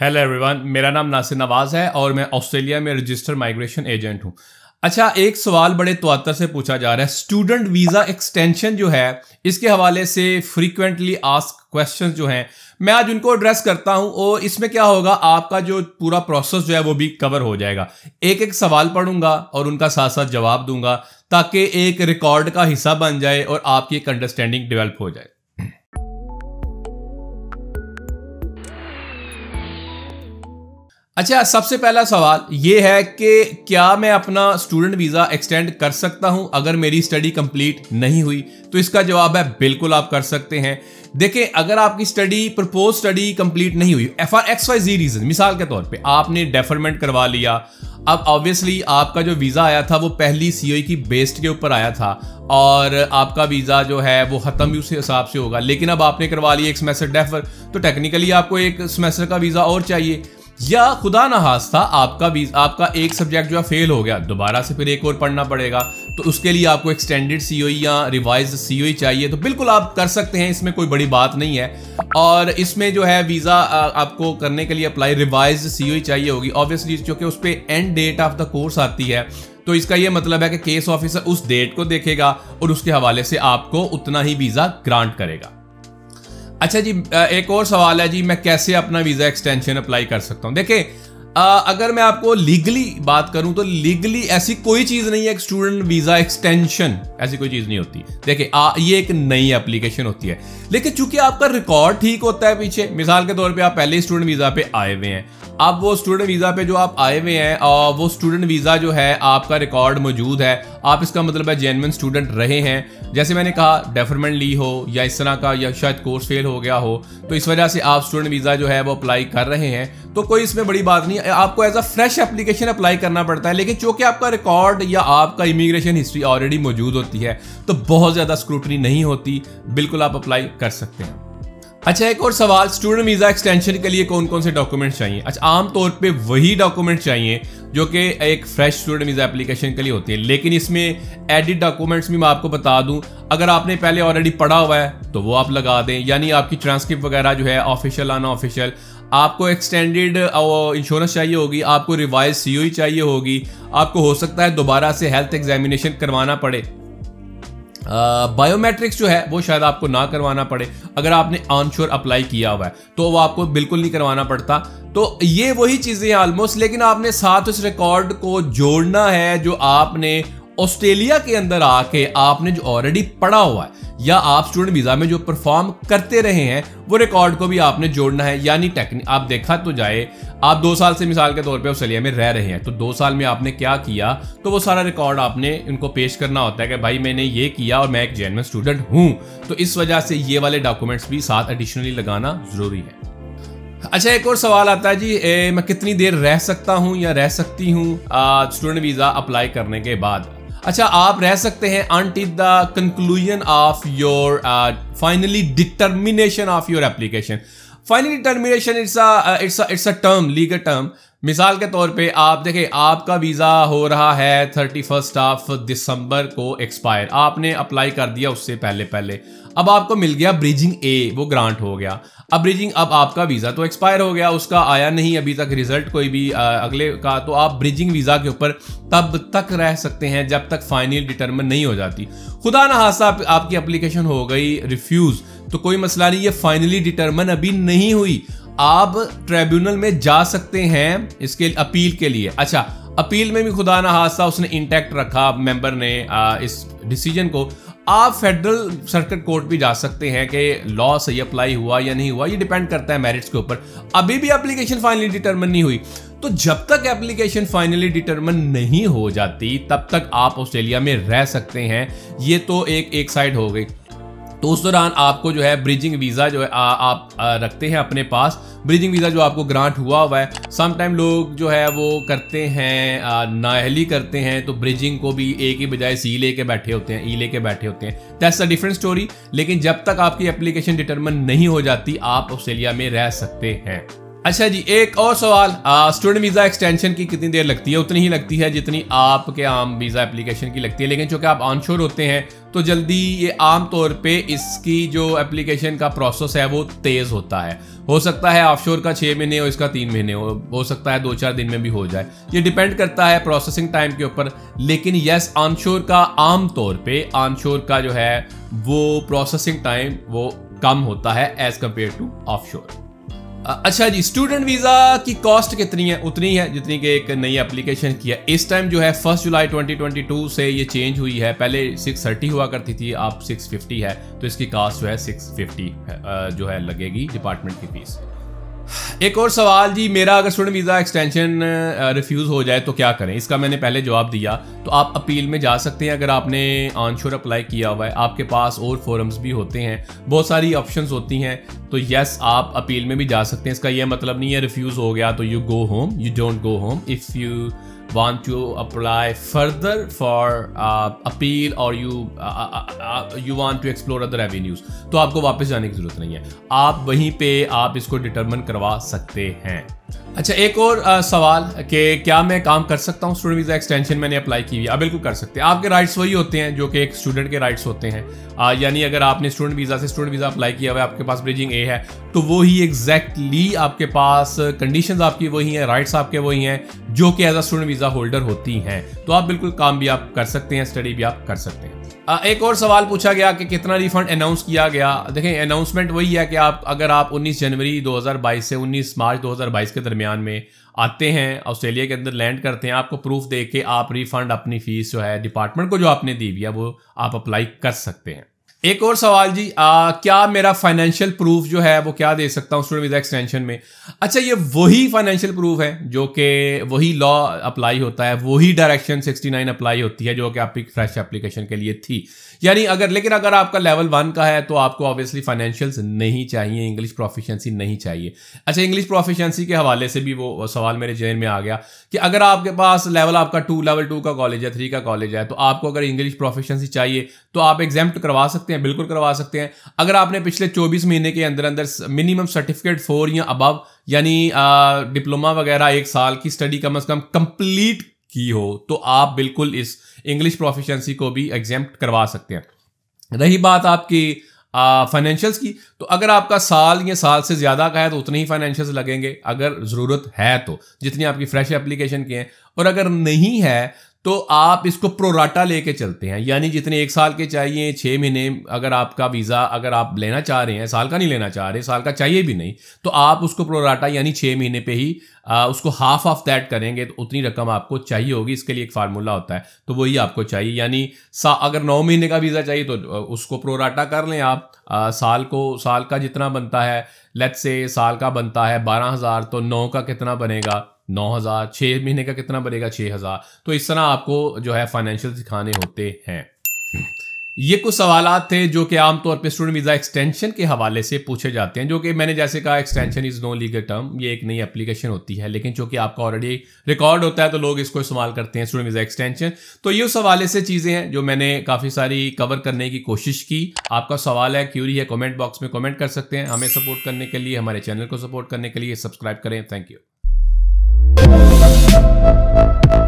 Hello every one میرا نام ناصر نواز ہے اور میں آسٹریلیا میں رجسٹر مائگریشن ایجنٹ ہوں۔ اچھا ایک سوال بڑے تواتر سے پوچھا جا رہا ہے۔ اسٹوڈنٹ ویزا ایکسٹینشن جو ہے، اس کے حوالے سے فریکوینٹلی آسک کوشچن جو ہیں، میں آج ان کو ایڈریس کرتا ہوں اور اس میں کیا ہوگا؟ آپ کا جو پورا پروسیس جو ہے، وہ بھی کور ہو جائے گا۔ ایک ایک سوال پڑھوں گا اور ان کا ساتھ ساتھ جواب دوں گا تاکہ ایک ریکارڈ کا حصہ بن جائے اور آپ کی ایک انڈرسٹینڈنگ ڈیولپ ہو جائے۔ اچھا سب سے پہلا سوال یہ ہے کہ کیا میں اپنا اسٹوڈنٹ ویزا ایکسٹینڈ کر سکتا ہوں اگر میری اسٹڈی کمپلیٹ نہیں ہوئی؟ تو اس کا جواب ہے بالکل آپ کر سکتے ہیں۔ دیکھیں، اگر آپ کی اسٹڈی پرپوز اسٹڈی کمپلیٹ نہیں ہوئی F R X Y Z reason مثال کے طور پہ آپ نے ڈیفرمنٹ کروا لیا۔ اب آبویسلی آپ کا جو ویزا آیا تھا، وہ پہلی سی او کی بیسٹ کے اوپر آیا تھا، اور آپ کا ویزا جو ہے، وہ ختم بھی اس حساب سے ہوگا۔ لیکن اب آپ نے کروا لیا ایک سمیسٹر ڈیفر تو ٹیکنیکلی آپ کو ایک سمیسٹر کا ویزا اور چاہیے۔ یا خدا نہ تھا آپ کا آپ کا ایک سبجیکٹ جو ہے فیل ہو گیا، دوبارہ سے پھر ایک اور پڑھنا پڑے گا۔ تو اس کے لیے آپ کو ایکسٹینڈیڈ سی او یا ریوائز سی او چاہیے۔ تو بالکل آپ کر سکتے ہیں، اس میں کوئی بڑی بات نہیں ہے۔ اور اس میں جو ہے ویزا آپ کو کرنے کے لیے اپلائی ریوائز سی او چاہیے ہوگی۔ آبویسلی چونکہ اس پہ end date of the course آتی ہے۔ تو اس کا یہ مطلب ہے کہ کیس آفیسر اس ڈیٹ کو دیکھے گا اور اس کے حوالے سے آپ کو اتنا ہی ویزا گرانٹ کرے گا۔ اچھا جی ایک اور سوال ہے جی میں کیسے اپنا ویزا ایکسٹینشن اپلائی کر سکتا ہوں؟ دیکھیں اگر میں آپ کو لیگلی بات کروں تو لیگلی ایسی کوئی چیز نہیں ہے ایک اسٹوڈنٹ ویزا ایکسٹینشن ایسی کوئی چیز نہیں ہوتی۔ دیکھیں یہ ایک نئی اپلیکیشن ہوتی ہے۔ لیکن چونکہ آپ کا ریکارڈ ٹھیک ہوتا ہے پیچھے، مثال کے طور پہ آپ پہلے اسٹوڈنٹ ویزا پہ آئے ہوئے ہیں۔ اب وہ اسٹوڈنٹ ویزا پہ جو آپ آئے ہوئے ہیں وہ اسٹوڈنٹ ویزا جو ہے، آپ کا ریکارڈ موجود ہے۔ آپ اس کا مطلب ہے جینوئن اسٹوڈنٹ رہے ہیں۔ جیسے میں نے کہا ڈیفرمنٹ لی ہو یا اس طرح کا یا شاید کورس فیل ہو گیا ہو، تو اس وجہ سے آپ اسٹوڈنٹ ویزا جو ہے وہ اپلائی کر رہے ہیں۔ تو کوئی اس میں بڑی بات نہیں، آپ کو as a fresh application apply کرنا پڑتا ہے۔ لیکن چونکہ آپ کا ریکارڈ یا آپ کا امیگریشن ہسٹری آلریڈی موجود ہوتی ہے، تو بہت زیادہ اسکروٹنی نہیں ہوتی۔ بالکل آپ اپلائی کر سکتے ہیں۔ اچھا ایک اور سوال اسٹوڈنٹ ویزا ایکسٹینشن کے لیے کون کون سے ڈاکومنٹ چاہیے؟ اچھا عام طور پہ وہی ڈاکومنٹ چاہیے جو کہ ایک فریش اسٹوڈنٹ ویزا اپلیکیشن کے لیے ہوتی ہے لیکن اس میں ایڈٹ ڈاکومنٹس بھی میں آپ کو بتا دوں۔ اگر آپ نے پہلے آلریڈی پڑھا ہوا ہے، تو وہ آپ لگا دیں۔ یعنی آپ کی ٹرانسکرپٹ وغیرہ جو ہے آفیشیل آنا آفیشیل آپ کو ایکسٹینڈیڈ انشورنس چاہیے ہوگی، آپ کو ریوائز سی او ہی چاہیے ہوگی۔ آپ کو ہو سکتا ہے دوبارہ سے ہیلتھ ایگزامینیشن کروانا پڑے۔ بایو میٹرکس جو ہے، وہ شاید آپ کو نہ کروانا پڑے۔ اگر آپ نے آن شور اپلائی کیا ہوا ہے، تو وہ آپ کو بالکل نہیں کروانا پڑتا۔ تو یہ وہی چیزیں آلموسٹ لیکن آپ نے ساتھ اس ریکارڈ کو جوڑنا ہے جو آپ نے آسٹریلیا کے اندر آ کے آپ نے جو آلریڈی پڑھا ہوا ہے، یا آپ اسٹوڈنٹ ویزا میں جو پرفارم کرتے رہے ہیں، وہ ریکارڈ کو بھی آپ نے جوڑنا ہے یعنی آپ دیکھا تو جائے، آپ دو سال سے مثال کے طور پہ آسٹریلیا میں رہ رہے ہیں، تو دو سال میں آپ نے کیا کیا؟ تو وہ سارا ریکارڈ آپ نے ان کو پیش کرنا ہوتا ہے کہ بھائی میں نے یہ کیا اور میں ایک جینوئن اسٹوڈنٹ ہوں۔ تو اس وجہ سے یہ والے ڈاکومنٹس بھی ساتھ ایڈیشنلی لگانا ضروری ہے۔ اچھا ایک اور سوال آتا ہے جی میں کتنی دیر رہ سکتا ہوں یا رہ سکتی ہوں اسٹوڈنٹ ویزا اپلائی کرنے کے بعد؟ اچھا آپ رہ سکتے ہیں until the conclusion of your finally determination of your application. Finally determination, it's a term, legal term. مثال کے طور پہ آپ دیکھیں، آپ کا ویزا ہو رہا ہے تھرٹی فرسٹ آف دسمبر کو ایکسپائر آپ نے اپلائی کر دیا اس سے پہلے پہلے۔ اب آپ کو مل گیا بریجنگ اے وہ گرانٹ ہو گیا۔ اب بریجنگ اب آپ کا ویزا تو ایکسپائر ہو گیا، اس کا آیا نہیں ابھی تک ریزلٹ کوئی بھی اگلے کا، تو آپ بریجنگ ویزا کے اوپر تب تک رہ سکتے ہیں جب تک فائنل ڈیٹرمن نہیں ہو جاتی۔ خدا نہ آپ کی اپلیکیشن ہو گئی ریفیوز تو کوئی مسئلہ نہیں، یہ فائنلی ڈیٹرمن ابھی نہیں ہوئی۔ آپ ٹریبیونل میں جا سکتے ہیں اس کے اپیل کے لیے۔ اچھا اپیل میں بھی خدا نہ حادثہ اس نے انٹیکٹ رکھا ممبر نے اس ڈیسیجن کو۔ آپ فیڈرل سرکٹ کورٹ بھی جا سکتے ہیں کہ لا صحیح اپلائی ہوا یا نہیں ہوا، یہ ڈیپینڈ کرتا ہے میرٹس کے اوپر۔ ابھی بھی اپلیکیشن فائنلی ڈیٹرمن نہیں ہوئی۔ تو جب تک اپلیکیشن فائنلی ڈیٹرمن نہیں ہو جاتی، تب تک آپ آسٹریلیا میں رہ سکتے ہیں۔ یہ تو ایک ایک سائڈ ہو گئی۔ تو اس دوران آپ کو جو ہے بریجنگ ویزا جو ہے آپ رکھتے ہیں اپنے پاس۔ بریجنگ ویزا جو آپ کو گرانٹ ہوا ہوا ہے سم ٹائم لوگ جو ہے وہ کرتے ہیں نااہلی کرتے ہیں، تو بریجنگ کو بھی ایک ہی بجائے سی لے کے بیٹھے ہوتے ہیں ای لے کے بیٹھے ہوتے ہیں۔ دیٹس اے ڈفرنٹ اسٹوری لیکن جب تک آپ کی اپلیکیشن ڈیٹرمن نہیں ہو جاتی، آپ آسٹریلیا میں رہ سکتے ہیں۔ اچھا جی ایک اور سوال اسٹوڈنٹ ویزا ایکسٹینشن کی کتنی دیر لگتی ہے؟ اتنی ہی لگتی ہے جتنی آپ کے عام ویزا اپلیکیشن کی لگتی ہے۔ لیکن چونکہ آپ آن شور ہوتے ہیں، تو جلدی یہ عام طور پہ اس کی جو اپلیکیشن کا پروسیس ہے، وہ تیز ہوتا ہے۔ ہو سکتا ہے آف شور کا چھ مہینے ہو اس کا تین مہینے، ہو ہو سکتا ہے دو چار دن میں بھی ہو جائے۔ یہ ڈیپینڈ کرتا ہے پروسیسنگ ٹائم کے اوپر۔ لیکن یس آن شور کا عام طور پہ آن شور کا جو ہے، وہ پروسیسنگ ٹائم وہ کم ہوتا ہے as compare to offshore اچھا جی اسٹوڈنٹ ویزا کی کاسٹ کتنی ہے؟ اتنی ہے جتنی کہ ایک نئی اپلیکیشن کی ہے۔ اس ٹائم جو ہے first July twenty twenty two سے یہ چینج ہوئی ہے۔ پہلے سکس تھرٹی ہوا کرتی تھی، اب سکس ففٹی ہے۔ تو اس کی کاسٹ جو ہے سکس ففٹی جو ہے، لگے گی ڈپارٹمنٹ کی فیس ایک اور سوال جی میرا اگر اسٹوڈنٹ ویزا ایکسٹینشن ریفیوز ہو جائے تو کیا کریں؟ اس کا میں نے پہلے جواب دیا۔ تو آپ اپیل میں جا سکتے ہیں، اگر آپ نے آن شور اپلائی کیا ہوا ہے، آپ کے پاس اور فورمز بھی ہوتے ہیں، بہت ساری آپشنز ہوتی ہیں، تو یس آپ اپیل میں بھی جا سکتے ہیں۔ اس کا یہ مطلب نہیں ہے ریفیوز ہو گیا تو you go home you don't go home if you want to apply further for appeal or you want to explore other avenues تو آپ کو واپس جانے کی ضرورت نہیں ہے۔ آپ وہیں پہ آپ اس کو ڈٹرمن کروا سکتے ہیں۔ اچھا ایک اور سوال کہ کیا میں کام کر سکتا ہوں؟ اسٹوڈنٹ ویزا ایکسٹینشن میں نے اپلائی کی ہوئی۔ بالکل کر سکتے۔ ہیں آپ کے رائٹس وہی ہوتے ہیں جو کہ ایک اسٹوڈنٹ کے رائٹس ہوتے ہیں۔ یعنی اگر آپ نے اسٹوڈنٹ ویزا سے اسٹوڈنٹ ویزا اپلائی کیا ہوا ہے، آپ کے پاس بریجنگ اے ہے تو وہی ایگزیکٹلی آپ کے پاس کنڈیشنز آپ کی وہی ہیں رائٹس آپ کے وہی ہیں، جو کہ as a student visa holder ہوتی ہیں۔ تو آپ بالکل کام بھی آپ کر سکتے ہیں اسٹڈی بھی آپ کر سکتے ہیں۔ ایک اور سوال پوچھا گیا کہ کتنا ریفنڈ اناؤنس کیا گیا؟ دیکھیں اناؤنسمنٹ وہی ہے کہ آپ، اگر آپ انیس جنوری دو ہزار بائیس سے انیس مارچ دو ہزار بائیس کے درمیان میں آتے ہیں، آسٹریلیا کے اندر لینڈ کرتے ہیں، آپ کو پروف دے کے آپ ریفنڈ اپنی فیس جو ہے ڈپارٹمنٹ کو جو آپ نے دی ہوئی ہے، وہ آپ اپلائی کر سکتے ہیں۔ ایک اور سوال جی آ, کیا میرا فائنینشیل پروف جو ہے وہ کیا دے سکتا ہوں اسٹوڈنٹ ویزا ایکسٹینشن میں؟ اچھا یہ وہی فائنینشیل پروف ہے جو کہ وہی لا اپلائی ہوتا ہے وہی ڈائریکشن سکسٹی نائن اپلائی ہوتی ہے جو کہ آپ کی فریش اپلیکیشن کے لیے تھی۔ یعنی اگر لیکن اگر آپ کا لیول ون کا ہے تو آپ کو آبویسلی فائنینشیلس نہیں چاہیے انگلش پروفیشنسی نہیں چاہیے۔ اچھا انگلش پروفیشنسی کے حوالے سے بھی وہ سوال میرے ذہن میں آ گیا کہ اگر آپ کے پاس لیول آپ کا ٹو لیول ٹو کا کالج ہے تھری کا کالج ہے تو آپ کو اگر انگلش پروفیشنسی چاہیے تو آپ ایگزامٹ کروا سکتے ہیں، بالکل کروا سکتے ہیں۔ اگر آپ نے پچھلے چوبیس مہینے کے اندر اندر منیمم سرٹیفکیٹ فور یا ابو یعنی ڈپلوما وغیرہ ایک سال کی اسٹڈی کم از کم کمپلیٹ کی ہو، تو آپ بالکل اس انگلش پروفیشنسی کو بھی ایگزامپٹ کروا سکتے ہیں۔ رہی بات آپ کی فائنینشیلس کی، تو اگر آپ کا سال یا سال سے زیادہ کا ہے تو اتنے ہی فائنینشیلس لگیں گے۔ اگر ضرورت ہے تو، جتنی آپ کی فریش اپلیکیشن کی ہیں۔ اور اگر نہیں ہے تو آپ اس کو پروراٹا لے کے چلتے ہیں یعنی جتنے ایک سال کے چاہیے، چھ مہینے اگر آپ کا ویزا اگر آپ لینا چاہ رہے ہیں، سال کا نہیں لینا چاہ رہے، سال کا چاہیے بھی نہیں، تو آپ اس کو پروراٹا یعنی چھ مہینے پہ ہی اس کو ہاف آف دیٹ کریں گے، تو اتنی رقم آپ کو چاہیے ہوگی، اس کے لیے ایک فارمولہ ہوتا ہے، تو وہی آپ کو چاہیے۔ یعنی اگر نو مہینے کا ویزا چاہیے تو اس کو پروراٹا کر لیں آپ۔ سال کو، سال کا جتنا بنتا ہے لیٹ سے سال کا بنتا ہے بارہ ہزار، تو نو کا کتنا بنے گا؟ نو ہزار، چھ مہینے کا کتنا بنے گا؟ چھ ہزار۔ تو اس طرح آپ کو جو ہے فائنینشیل سکھانے ہوتے ہیں۔ یہ کچھ سوالات تھے جو کہ عام طور پہ اسٹوڈنٹ ویزا ایکسٹینشن کے حوالے سے پوچھے جاتے ہیں، جو کہ میں نے جیسے کہا extension is no legal term یہ ایک نئی اپلیکیشن ہوتی ہے۔ لیکن چونکہ آپ کا آلریڈی ریکارڈ ہوتا ہے، تو لوگ اس کو استعمال کرتے ہیں اسٹوڈنٹ ویزا ایکسٹینشن تو یہ اس حوالے سے چیزیں ہیں جو میں نے کافی ساری کور کرنے کی کوشش کی۔ آپ کا سوال ہے کیوری ہے کامنٹ باکس میں کامنٹ کر سکتے ہیں۔ ہمیں سپورٹ کرنے کے لیے، ہمارے چینل کو سپورٹ کرنے کے لیے سبسکرائب کریں۔ تھینک یو ہوں ہاں